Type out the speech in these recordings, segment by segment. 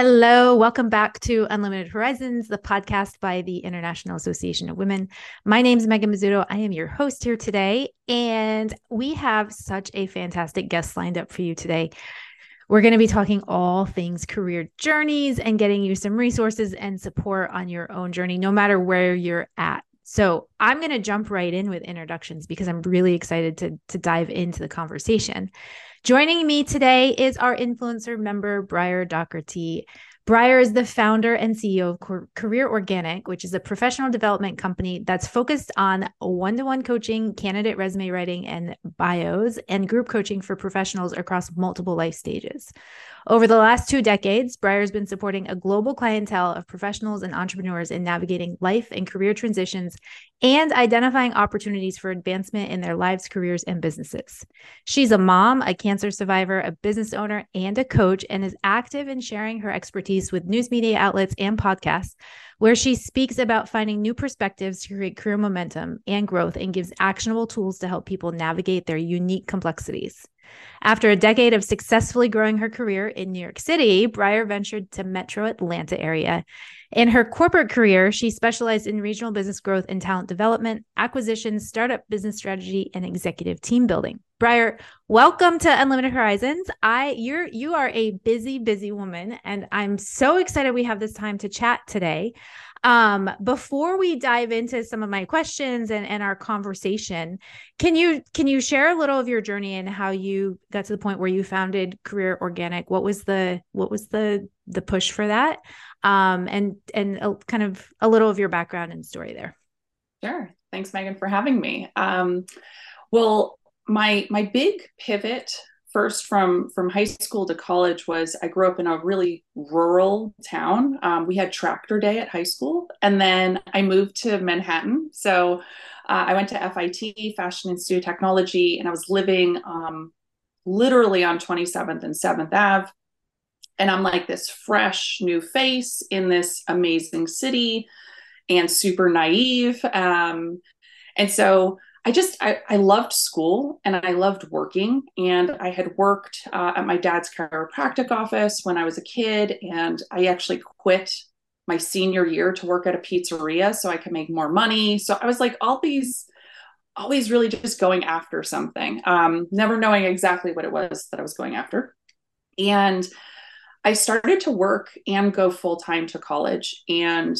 Hello, welcome back to Unlimited Horizons, the podcast by the International Association of Women. My name is Megan Bozzuto. I am your host here today, and we have such a fantastic guest lined up for you today. We're going to be talking all things career journeys and getting you some resources and support on your own journey, no matter where you're at. So I'm going to jump right in with introductions because I'm really excited to, to dive into the conversation. Joining me today is our influencer member, Briar Dougherty. Briar is the founder and CEO of Career Organic, which is a professional development company that's focused on one to one coaching, candidate resume writing, and bios, and group coaching for professionals across multiple life stages. Over the last two decades, Briar's been supporting a global clientele of professionals and entrepreneurs in navigating life and career transitions and identifying opportunities for advancement in their lives, careers, and businesses. She's a mom, a cancer survivor, a business owner, and a coach, and is active in sharing her expertise with news media outlets and podcasts, where she speaks about finding new perspectives to create career momentum and growth and gives actionable tools to help people navigate their unique complexities. After a decade of successfully growing her career in New York City, Briar ventured to metro Atlanta area. In her corporate career, she specialized in regional business growth and talent development, acquisitions, startup business strategy, and executive team building. Briar, welcome to Unlimited Horizons. I you're you are a busy, busy woman, and I'm so excited we have this time to chat today. Um, before we dive into some of my questions and, and our conversation, can you can you share a little of your journey and how you got to the point where you founded Career Organic? What was the what was the the push for that? Um, and and a, kind of a little of your background and story there. Sure. Thanks, Megan, for having me. Um, well, my my big pivot first from from high school to college was I grew up in a really rural town. Um, we had tractor day at high school, and then I moved to Manhattan. So uh, I went to FIT, Fashion Institute of Technology, and I was living um, literally on 27th and 7th Ave. And I'm like this fresh new face in this amazing city and super naive. Um, and so I just I, I loved school and I loved working and I had worked uh, at my dad's chiropractic office when I was a kid and I actually quit my senior year to work at a pizzeria so I could make more money. So I was like all these always really just going after something, um, never knowing exactly what it was that I was going after. And I started to work and go full time to college and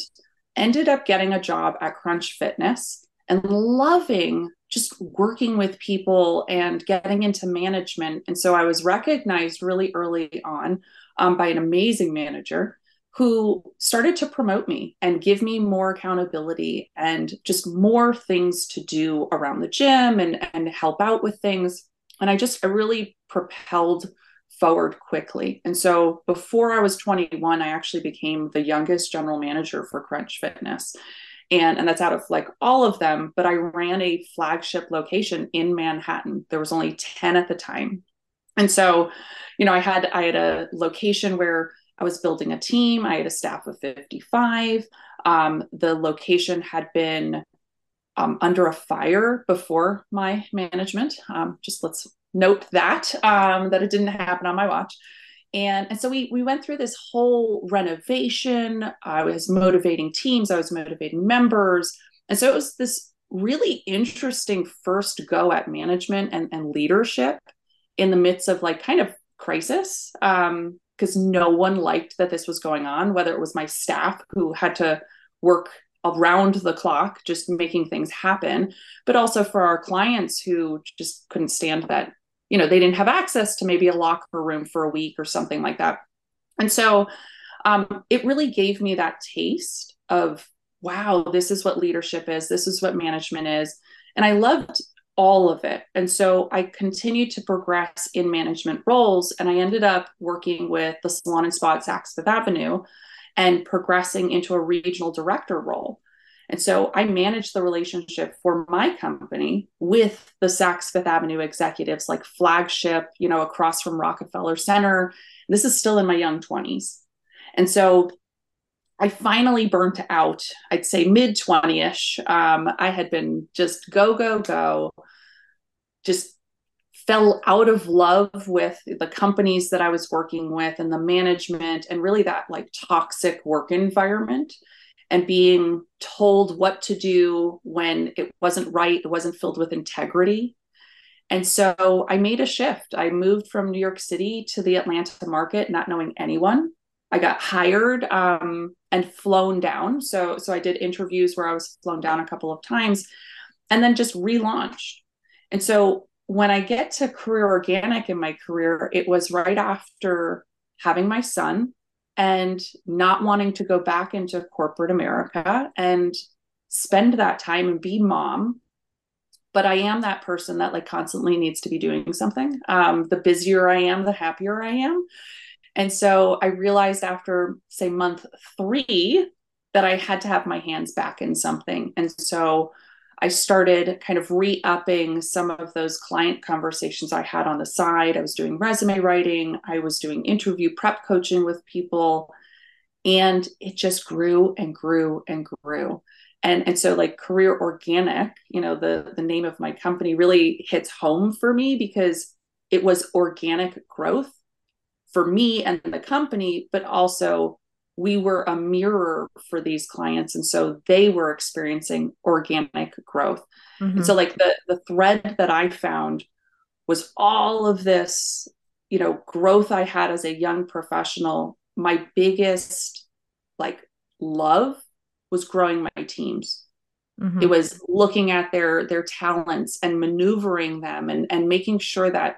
ended up getting a job at Crunch Fitness and loving just working with people and getting into management. And so I was recognized really early on um, by an amazing manager who started to promote me and give me more accountability and just more things to do around the gym and, and help out with things. And I just I really propelled forward quickly. And so before I was 21, I actually became the youngest general manager for Crunch Fitness and and that's out of like all of them but i ran a flagship location in manhattan. There was only 10 at the time. And so you know i had i had a location where i was building a team. I had a staff of 55 um, the location had been um, under a fire before my management. Um, just let's note that um, that it didn't happen on my watch and and so we we went through this whole renovation. I was motivating teams i was motivating members. And so it was this really interesting first go at management and, and leadership in the midst of like kind of crisis um because no one liked that this was going on whether it was my staff who had to work around the clock just making things happen but also for our clients who just couldn't stand that you know they didn't have access to maybe a locker room for a week or something like that. And so um, it really gave me that taste of wow this is what leadership is this is what management is. And i loved all of it. And so i continued to progress in management roles and i ended up working with the salon and spa at saks fifth avenue and progressing into a regional director role And so I managed the relationship for my company with the Saks Fifth Avenue executives, like flagship, you know, across from Rockefeller Center. This is still in my young 20s. And so I finally burnt out, I'd say mid 20 ish. Um, I had been just go, go, go, just fell out of love with the companies that I was working with and the management and really that like toxic work environment and being told what to do when it wasn't right, it wasn't filled with integrity. And so I made a shift. I moved from New York City to the Atlanta market, not knowing anyone. I got hired um, and flown down. So, so I did interviews where I was flown down a couple of times, and then just relaunched. And so when I get to career organic in my career, it was right after having my son and not wanting to go back into corporate America and spend that time and be mom. But I am that person that like constantly needs to be doing something. Um, the busier I am, the happier I am. And so I realized after, say, month three, that I had to have my hands back in something. And so I started kind of re upping some of those client conversations I had on the side. I was doing resume writing, I was doing interview prep coaching with people, and it just grew and grew and grew. And, and so like career organic you know the the name of my company really hits home for me because it was organic growth for me and the company but also we were a mirror for these clients and so they were experiencing organic growth mm-hmm. and so like the the thread that i found was all of this you know growth i had as a young professional my biggest like love was growing my teams mm-hmm. it was looking at their their talents and maneuvering them and and making sure that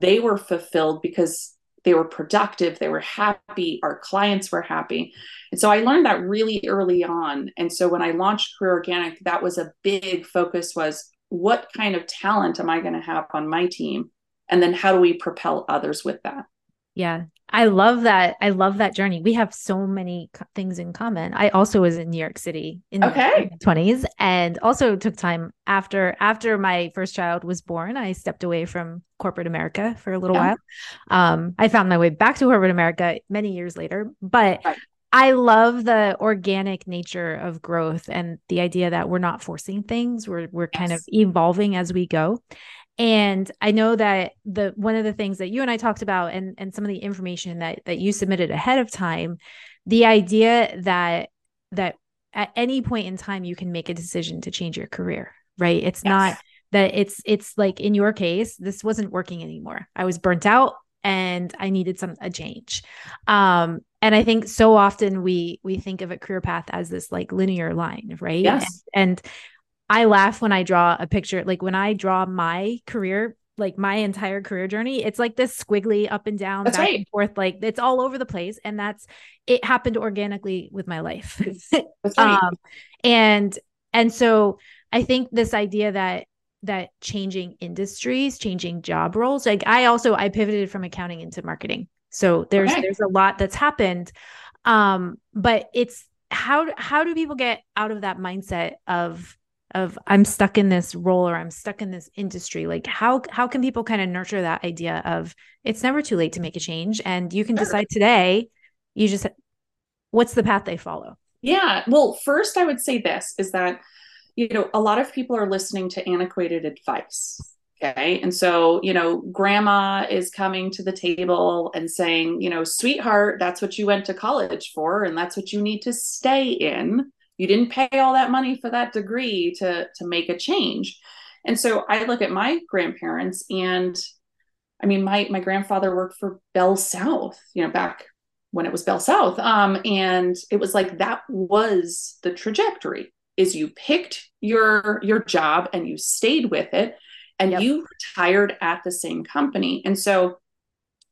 they were fulfilled because they were productive they were happy our clients were happy. And so i learned that really early on. And so when i launched career organic that was a big focus was what kind of talent am i going to have on my team? And then how do we propel others with that yeah I love that. I love that journey. We have so many co- things in common. I also was in New York City in okay. the 20s and also took time after after my first child was born. I stepped away from corporate America for a little yeah. while. Um, I found my way back to corporate America many years later, but right. I love the organic nature of growth and the idea that we're not forcing things. We're we're yes. kind of evolving as we go. And I know that the one of the things that you and I talked about and and some of the information that that you submitted ahead of time, the idea that that at any point in time you can make a decision to change your career, right? It's yes. not that it's it's like in your case this wasn't working anymore. I was burnt out and I needed some a change. Um and I think so often we we think of a career path as this like linear line, right? Yes. And, and I laugh when I draw a picture. Like when I draw my career, like my entire career journey, it's like this squiggly up and down, that's back right. and forth. Like it's all over the place. And that's it happened organically with my life. that's right. Um, and and so I think this idea that that changing industries, changing job roles, like I also I pivoted from accounting into marketing. So there's okay. there's a lot that's happened. Um, but it's how how do people get out of that mindset of of I'm stuck in this role or I'm stuck in this industry. Like how how can people kind of nurture that idea of it's never too late to make a change and you can decide today you just what's the path they follow? Yeah. Well first I would say this is that you know a lot of people are listening to antiquated advice okay? And so you know grandma is coming to the table and saying you know sweetheart that's what you went to college for and that's what you need to stay in you didn't pay all that money for that degree to to make a change and so i look at my grandparents and i mean my my grandfather worked for bell south you know back when it was bell south um, and it was like that was the trajectory is you picked your your job and you stayed with it and yep. you retired at the same company and so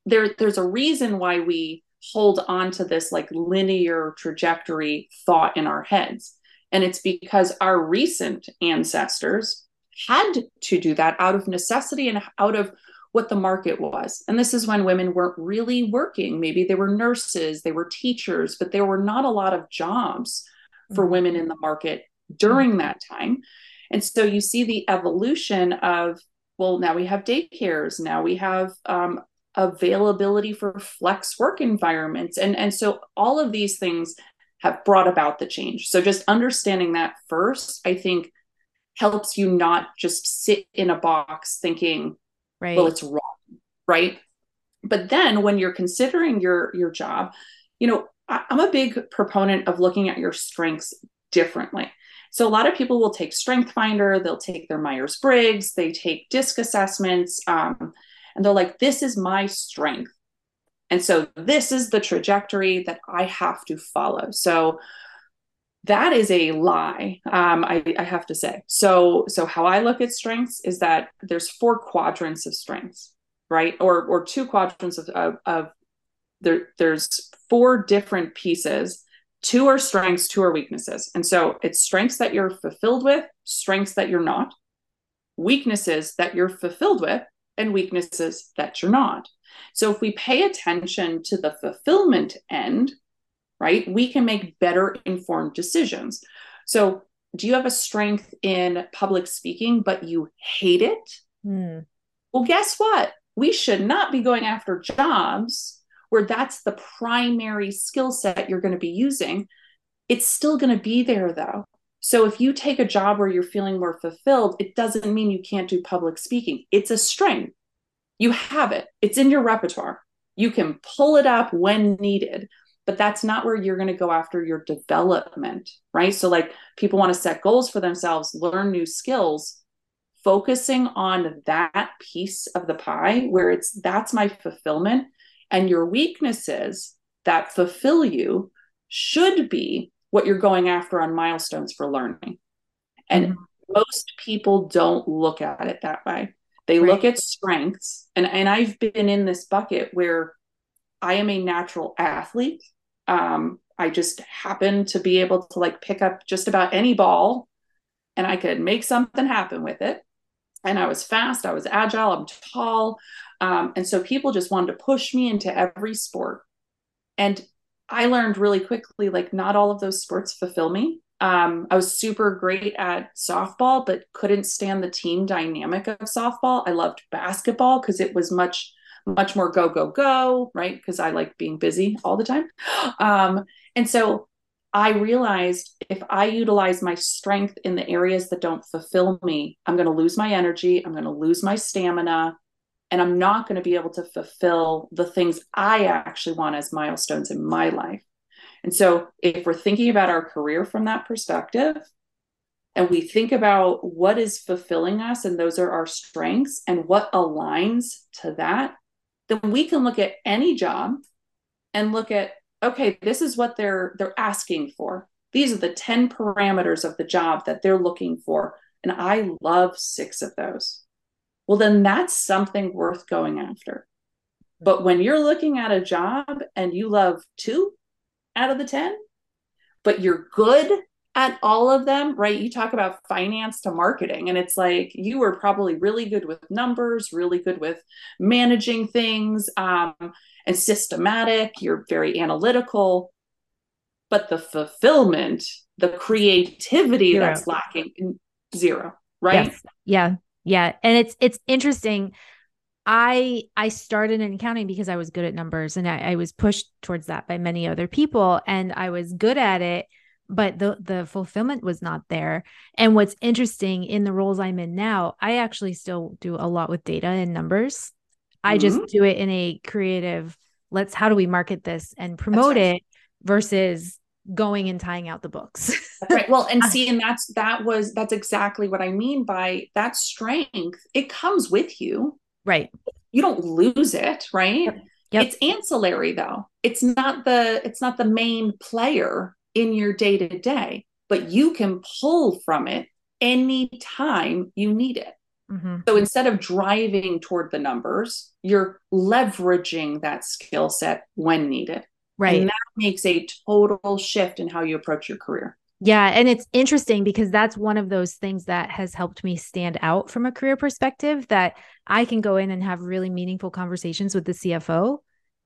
there there's a reason why we hold on to this like linear trajectory thought in our heads. And it's because our recent ancestors had to do that out of necessity and out of what the market was. And this is when women weren't really working. Maybe they were nurses, they were teachers, but there were not a lot of jobs for mm-hmm. women in the market during that time. And so you see the evolution of, well, now we have daycares, now we have um, availability for flex work environments. And, and so all of these things have brought about the change. So just understanding that first, I think helps you not just sit in a box thinking, right. well, it's wrong, right? But then when you're considering your your job, you know, I, I'm a big proponent of looking at your strengths differently. So a lot of people will take Strength Finder, they'll take their Myers Briggs, they take DISC assessments, um, and they're like, "This is my strength," and so this is the trajectory that I have to follow. So that is a lie um, I, I, have to say. So so how i look at strengths is that there's four quadrants of strengths right? Or or two quadrants of, of, of there there's four different pieces. Two are strengths two are weaknesses. And so it's strengths that you're fulfilled with strengths that you're not weaknesses that you're fulfilled with and weaknesses that you're not so if we pay attention to the fulfillment end right we can make better informed decisions so do you have a strength in public speaking but you hate it mm. well guess what we should not be going after jobs where that's the primary skill set you're going to be using. It's still going to be there though. So if you take a job where you're feeling more fulfilled, it doesn't mean you can't do public speaking. It's a strength. You have it, it's in your repertoire. You can pull it up when needed, but that's not where you're going to go after your development, right? So, like, people want to set goals for themselves, learn new skills focusing on that piece of the pie where it's that's my fulfillment and your weaknesses that fulfill you should be what you're going after on milestones for learning and mm-hmm. most people don't look at it that way they right. look at strengths and and i've been in this bucket where i am a natural athlete um, i just happen to be able to like pick up just about any ball and i could make something happen with it and I was fast, I was agile, I'm tall. Um, and so people just wanted to push me into every sport. And I learned really quickly like, not all of those sports fulfill me. Um, I was super great at softball, but couldn't stand the team dynamic of softball. I loved basketball because it was much, much more go, go, go, right? Because I like being busy all the time. Um, and so I realized if I utilize my strength in the areas that don't fulfill me, I'm going to lose my energy, I'm going to lose my stamina, and I'm not going to be able to fulfill the things I actually want as milestones in my life. And so, if we're thinking about our career from that perspective, and we think about what is fulfilling us, and those are our strengths, and what aligns to that, then we can look at any job and look at okay this is what they're they're asking for these are the 10 parameters of the job that they're looking for and i love six of those well then that's something worth going after but when you're looking at a job and you love two out of the 10 but you're good at all of them, right? You talk about finance to marketing, and it's like you were probably really good with numbers, really good with managing things, um, and systematic. You're very analytical, but the fulfillment, the creativity zero. that's lacking, zero, right? Yes. Yeah, yeah, and it's it's interesting. I I started in accounting because I was good at numbers and I, I was pushed towards that by many other people, and I was good at it but the the fulfillment was not there and what's interesting in the roles i'm in now i actually still do a lot with data and numbers mm-hmm. i just mm-hmm. do it in a creative let's how do we market this and promote right. it versus going and tying out the books right well and see and that's that was that's exactly what i mean by that strength it comes with you right you don't lose it right yep. Yep. it's ancillary though it's not the it's not the main player in your day to day, but you can pull from it anytime you need it. Mm-hmm. So instead of driving toward the numbers, you're leveraging that skill set when needed. Right. And that makes a total shift in how you approach your career. Yeah. And it's interesting because that's one of those things that has helped me stand out from a career perspective that I can go in and have really meaningful conversations with the CFO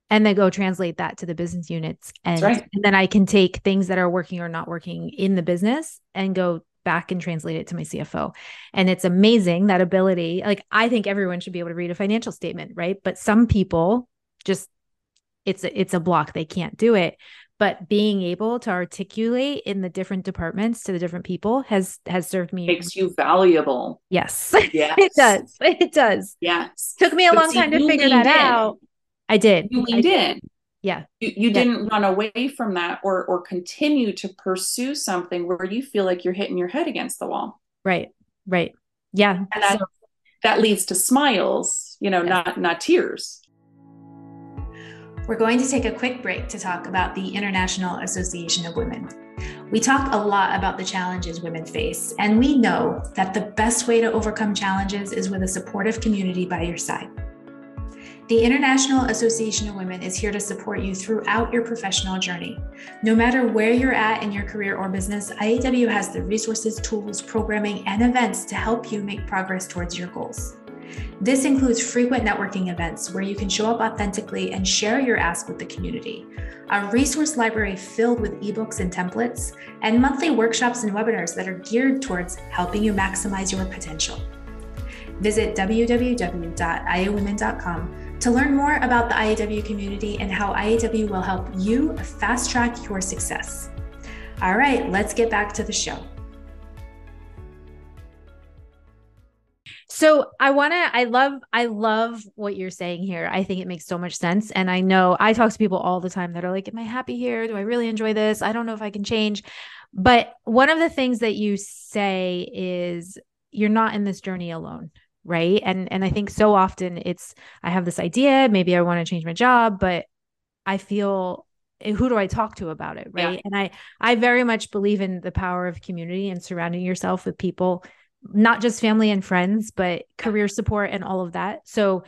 and then go translate that to the business units and, right. and then i can take things that are working or not working in the business and go back and translate it to my CFO. And it's amazing that ability. Like I think everyone should be able to read a financial statement, right? But some people just it's a, it's a block. They can't do it. But being able to articulate in the different departments to the different people has has served me. Makes you valuable. Yes. Yes. it does. It does. Yes. Took me a but long see, time to figure that in. out. I did. You leaned did. in. Yeah. You, you yeah. didn't run away from that or or continue to pursue something where you feel like you're hitting your head against the wall. Right. Right. Yeah. And that, so, that leads to smiles, you know, yes. not not tears. We're going to take a quick break to talk about the International Association of Women. We talk a lot about the challenges women face, and we know that the best way to overcome challenges is with a supportive community by your side. The International Association of Women is here to support you throughout your professional journey. No matter where you're at in your career or business, IAW has the resources, tools, programming, and events to help you make progress towards your goals. This includes frequent networking events where you can show up authentically and share your ask with the community, a resource library filled with ebooks and templates, and monthly workshops and webinars that are geared towards helping you maximize your potential. Visit www.iawomen.com to learn more about the IAW community and how IAW will help you fast track your success. All right, let's get back to the show. So I want to I love I love what you're saying here. I think it makes so much sense and I know I talk to people all the time that are like am I happy here? Do I really enjoy this? I don't know if I can change. But one of the things that you say is you're not in this journey alone right and and i think so often it's i have this idea maybe i want to change my job but i feel eh, who do i talk to about it right yeah. and i i very much believe in the power of community and surrounding yourself with people not just family and friends but career support and all of that. So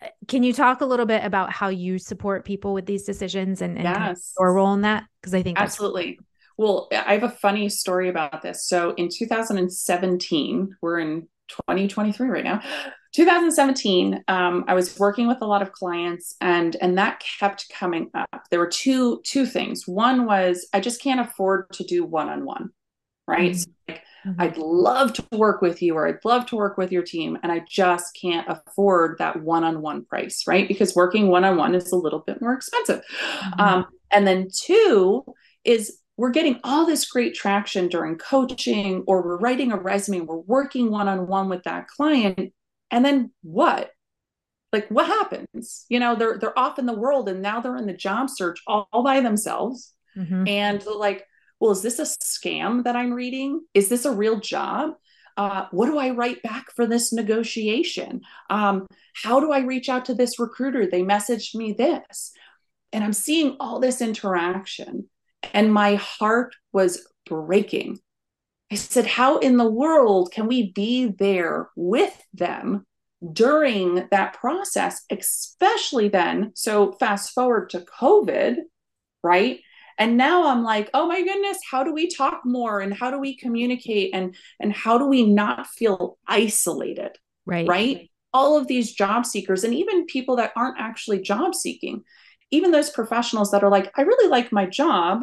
eh, can you talk a little bit about how you support people with these decisions and, and yes. your role in that? Because i think absolutely. Well i have a funny story about this. So in 2017 we're in 2023 right now. 2017 um, i was working with a lot of clients and and that kept coming up. There were two two things. One was i just can't afford to do one-on-one right? Mm-hmm. so like, mm-hmm. i'd love to work with you or i'd love to work with your team and i just can't afford that one-on-one price right because working one-on-one is a little bit more expensive mm-hmm. um, and then two is we're getting all this great traction during coaching or we're writing a resume we're working one-on-one with that client and then what like what happens you know they're they're off in the world and now they're in the job search all, all by themselves mm-hmm. and like well is this a scam that i'm reading is this a real job uh, what do I write back for this negotiation? Um, how do I reach out to this recruiter? They messaged me this. And I'm seeing all this interaction and my heart was breaking. I said, How in the world can we be there with them during that process, especially then? So, fast forward to COVID, right? And now I'm like, oh my goodness, how do we talk more and how do we communicate and and how do we not feel isolated? Right. Right? All of these job seekers and even people that aren't actually job seeking, even those professionals that are like, I really like my job,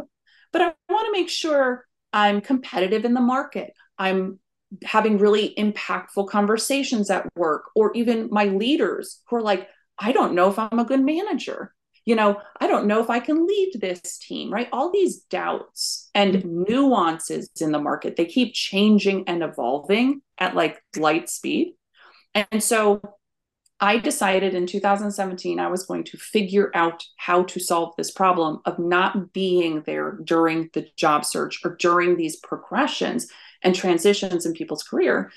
but I want to make sure I'm competitive in the market. I'm having really impactful conversations at work, or even my leaders who are like, I don't know if I'm a good manager. You know, I don't know if I can lead this team, right? All these doubts and mm-hmm. nuances in the market, they keep changing and evolving at like light speed. And so I decided in 2017 I was going to figure out how to solve this problem of not being there during the job search or during these progressions and transitions in people's career.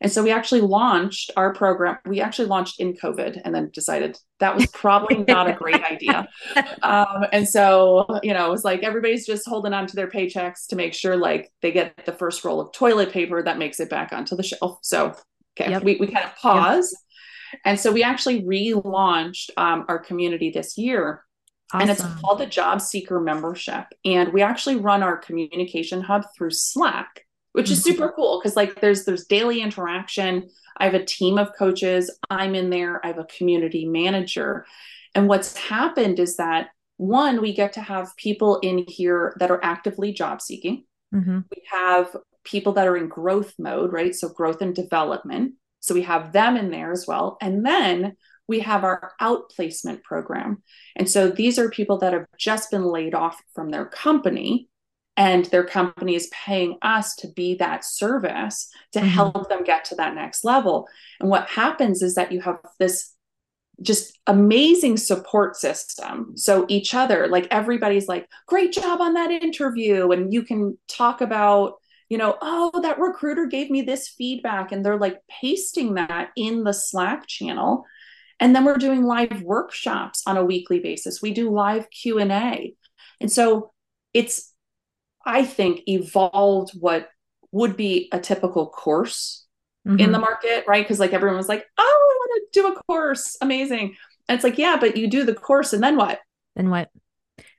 And so we actually launched our program. We actually launched in COVID and then decided that was probably not a great idea. Um, and so, you know, it was like everybody's just holding on to their paychecks to make sure like they get the first roll of toilet paper that makes it back onto the shelf. So, okay, yep. we, we kind of pause. Yep and so we actually relaunched um, our community this year. Awesome. And it's called the Job Seeker Membership. And we actually run our communication hub through Slack, which mm-hmm. is super cool because like there's there's daily interaction. I have a team of coaches. I'm in there. I have a community manager. And what's happened is that one, we get to have people in here that are actively job seeking. Mm-hmm. We have people that are in growth mode, right? So growth and development. So we have them in there as well. And then we have our outplacement program. And so these are people that have just been laid off from their company and their company is paying us to be that service to mm-hmm. help them get to that next level. And what happens is that you have this just amazing support system. So each other, like everybody's like, great job on that interview. And you can talk about, you know, oh, that recruiter gave me this feedback. And they're like pasting that in the Slack channel. And then we're doing live workshops on a weekly basis. We do live Q&A. And so it's, I think, evolved what would be a typical course mm-hmm. in the market, right? Because like everyone was like, oh, I want to do a course. Amazing. And it's like, yeah, but you do the course and then what? Then what?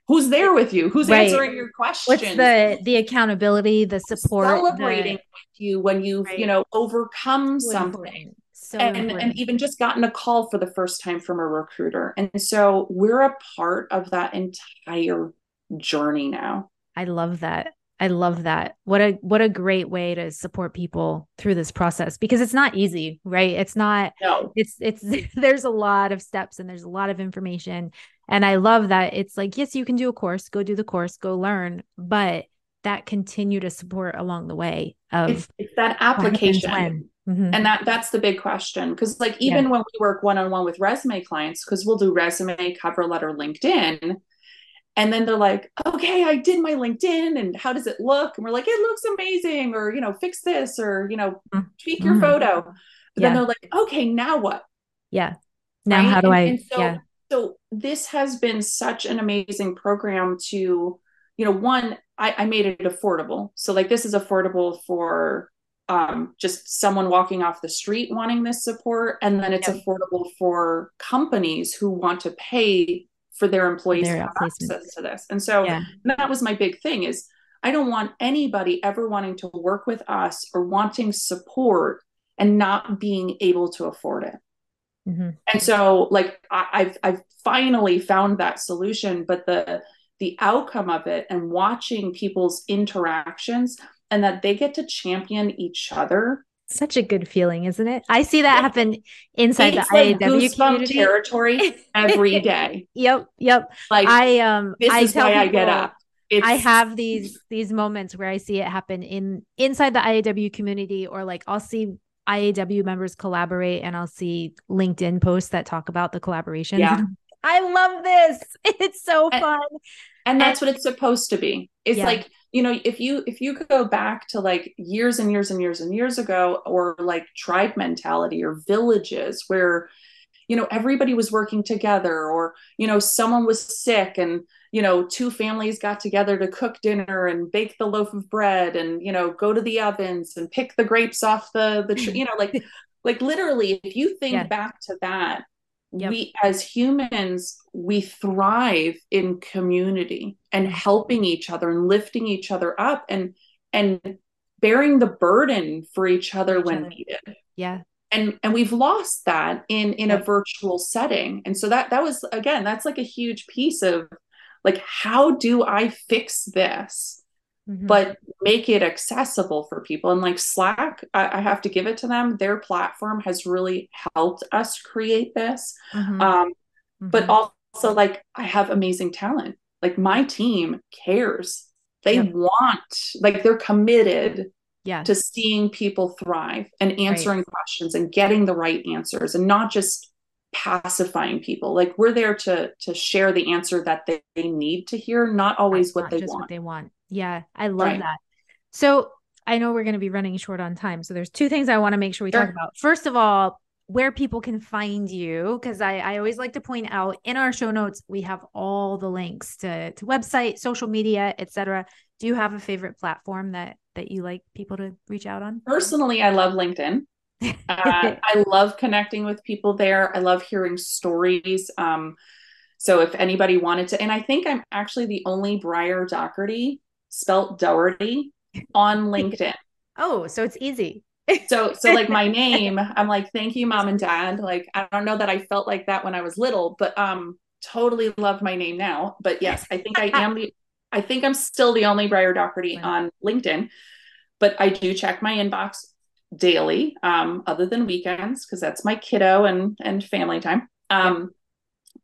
Who's there with you? Who's right. answering your questions? What's the the accountability, the support, celebrating the... with you when you've right. you know overcome so something, so and and even just gotten a call for the first time from a recruiter, and so we're a part of that entire journey now. I love that. I love that. What a what a great way to support people through this process because it's not easy, right? It's not no. it's it's there's a lot of steps and there's a lot of information. And I love that it's like, yes, you can do a course, go do the course, go learn, but that continue to support along the way of it's, it's that application. Mm-hmm. And that that's the big question. Because like even yeah. when we work one-on-one with resume clients, because we'll do resume, cover letter, LinkedIn, and then they're like okay i did my linkedin and how does it look and we're like it looks amazing or you know fix this or you know mm-hmm. tweak your mm-hmm. photo but yeah. then they're like okay now what yeah now right? how do i and so, yeah so this has been such an amazing program to you know one I, I made it affordable so like this is affordable for um, just someone walking off the street wanting this support and then it's yep. affordable for companies who want to pay for their employees their to have access to this. And so yeah. that was my big thing is I don't want anybody ever wanting to work with us or wanting support and not being able to afford it. Mm-hmm. And so like I, I've I've finally found that solution, but the the outcome of it and watching people's interactions and that they get to champion each other such a good feeling, isn't it? I see that happen inside it's the like IAW community territory every day. yep, yep. Like I um, this I is why people, I get up. It's... I have these these moments where I see it happen in inside the IAW community, or like I'll see IAW members collaborate, and I'll see LinkedIn posts that talk about the collaboration. Yeah. I love this. It's so fun. And that's and, what it's supposed to be. It's yeah. like you know if you if you go back to like years and years and years and years ago or like tribe mentality or villages where you know everybody was working together or you know someone was sick and you know two families got together to cook dinner and bake the loaf of bread and you know go to the ovens and pick the grapes off the the tree you know like like literally if you think yeah. back to that Yep. we as humans we thrive in community and mm-hmm. helping each other and lifting each other up and and bearing the burden for each other each when other. needed yeah and and we've lost that in in yep. a virtual setting and so that that was again that's like a huge piece of like how do i fix this mm-hmm. but make it accessible for people. And like Slack, I, I, have to give it to them. Their platform has really helped us create this. Mm-hmm. Um, mm-hmm. But also, like, I have amazing talent. Like, my team cares. They yep. want, like, they're committed yeah. to seeing people thrive and answering right. questions and getting the right answers and not just pacifying people like we're there to to share the answer that they, they need to hear not always what, not they what they want yeah, I love right. that. So I know we're going to be running short on time. So there's two things I want to make sure we sure. talk about. First of all, where people can find you, because I, I always like to point out in our show notes, we have all the links to, to website, social media, etc. Do you have a favorite platform that that you like people to reach out on? Personally, I love LinkedIn. uh, I love connecting with people there. I love hearing stories. Um, so if anybody wanted to, and I think I'm actually the only Briar Dougherty spelt Dougherty on LinkedIn. Oh, so it's easy. so so like my name, I'm like, thank you, mom and dad. Like I don't know that I felt like that when I was little, but um totally love my name now. But yes, I think I am the I think I'm still the only Briar Dougherty on LinkedIn. but I do check my inbox daily, um, other than weekends, because that's my kiddo and and family time. Um,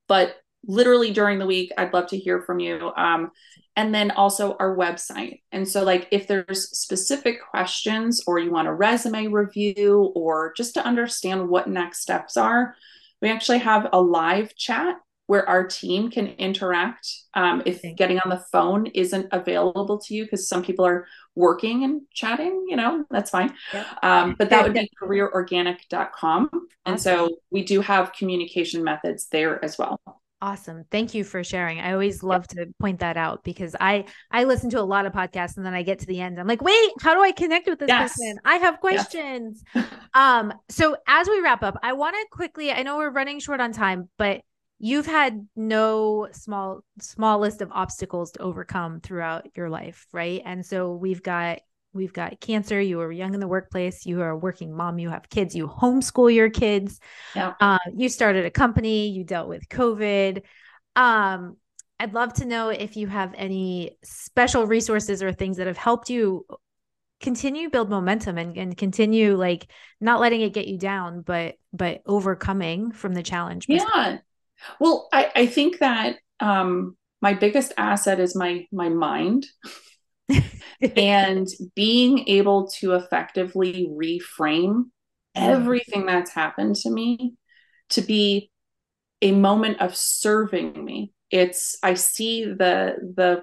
but literally during the week, I'd love to hear from you. Um, and then also our website. And so, like, if there's specific questions or you want a resume review or just to understand what next steps are, we actually have a live chat where our team can interact um, if getting on the phone isn't available to you because some people are working and chatting you know that's fine. Um, but that would be careerorganic.com and so we do have communication methods there as well Awesome. Thank you for sharing. I always love to point that out because I I listen to a lot of podcasts and then I get to the end. I'm like, "Wait, how do I connect with this yes. person? I have questions." Yes. um so as we wrap up, I want to quickly I know we're running short on time, but you've had no small small list of obstacles to overcome throughout your life, right? And so we've got we've got cancer you were young in the workplace you are a working mom you have kids you homeschool your kids. Yeah. Uh, you started a company you dealt with covid. Um, i'd love to know if you have any special resources or things that have helped you continue build momentum and, and continue like not letting it get you down but but overcoming from the challenge yeah. well i i think that um my biggest asset is my my mind and being able to effectively reframe everything that's happened to me to be a moment of serving me it's i see the the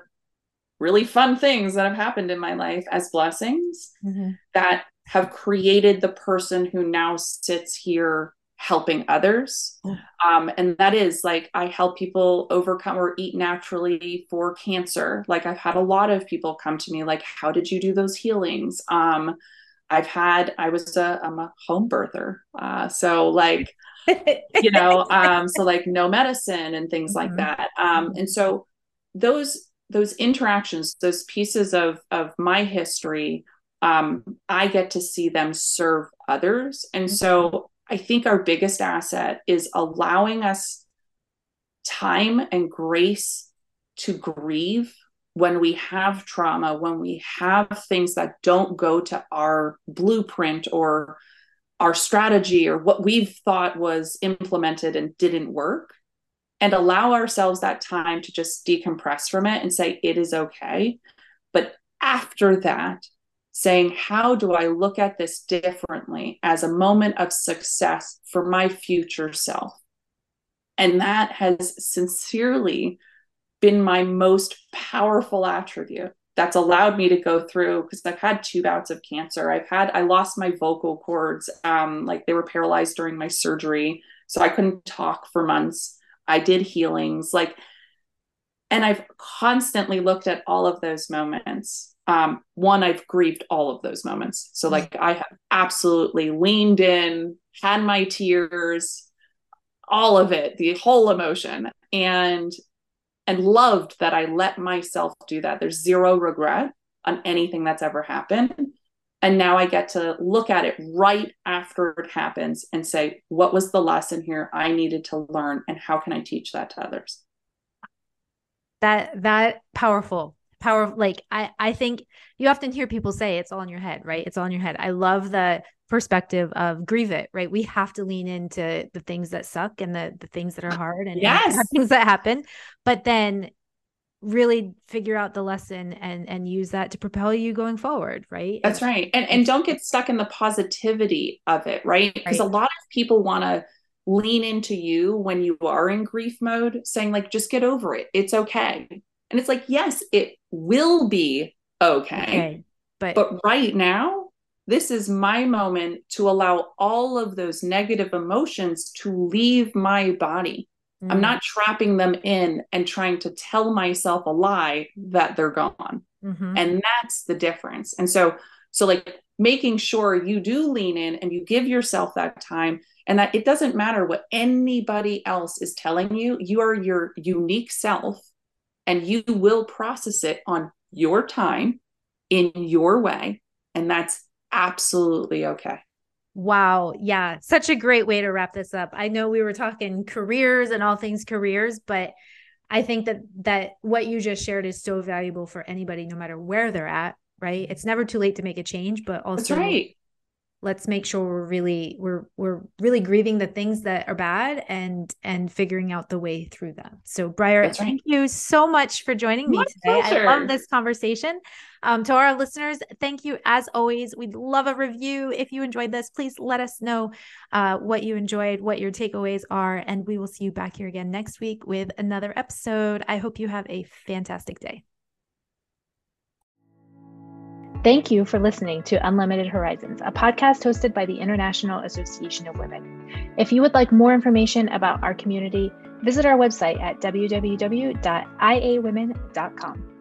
really fun things that have happened in my life as blessings mm-hmm. that have created the person who now sits here helping others. Oh. Um, and that is like I help people overcome or eat naturally for cancer. Like I've had a lot of people come to me like, how did you do those healings? Um, I've had I was a I'm a home birther. Uh, so like you know, um, so like no medicine and things mm-hmm. like that. Um, and so those those interactions, those pieces of of my history, um, I get to see them serve others. And so I think our biggest asset is allowing us time and grace to grieve when we have trauma, when we have things that don't go to our blueprint or our strategy or what we've thought was implemented and didn't work, and allow ourselves that time to just decompress from it and say, it is okay. But after that, saying, How do I look at this differently as a moment of success for my future self? And that has sincerely been my most powerful attribute that's allowed me to go through because I've had two bouts of cancer. I've had, I lost my vocal cords, um, like they were paralyzed during my surgery. So I couldn't talk for months. I did healings, like, and I've constantly looked at all of those moments um, one i've grieved all of those moments. So mm-hmm. like i have absolutely leaned in had my tears all of it the whole emotion and and loved that i let myself do that. There's zero regret on anything that's ever happened. And now i get to look at it right after it happens and say what was the lesson here i needed to learn and how can i teach that to others? That that powerful power like i i think you often hear people say it's all in your head right? It's all in your head. I love the perspective of grieve it right? We have to lean into the things that suck and the the things that are hard and yes. things that happen but then really figure out the lesson and and use that to propel you going forward right? That's right. And and don't get stuck in the positivity of it right? Because right. a lot of people want to lean into you when you are in grief mode saying like just get over it. It's okay and it's like, yes, it will be okay. okay but but right now, this is my moment to allow all of those negative emotions to leave my body. Mm. I'm not trapping them in and trying to tell myself a lie that they're gone. Mm-hmm. And that's the difference. And so so like making sure you do lean in and you give yourself that time and that it doesn't matter what anybody else is telling you, you are your unique self and you will process it on your time in your way. And that's absolutely okay. Wow. Yeah. Such a great way to wrap this up. I know we were talking careers and all things careers, but I think that that what you just shared is so valuable for anybody no matter where they're at right? It's never too late to make a change, but also That's right. Let's make sure we're really we're we're really grieving the things that are bad and and figuring out the way through them. So Briar, right. thank you so much for joining me My today. I love this conversation. Um, to our listeners, thank you as always. We'd love a review. If you enjoyed this, please let us know uh, what you enjoyed, what your takeaways are, and we will see you back here again next week with another episode. I hope you have a fantastic day. Thank you for listening to Unlimited Horizons, a podcast hosted by the International Association of Women. If you would like more information about our community, visit our website at www.iawomen.com.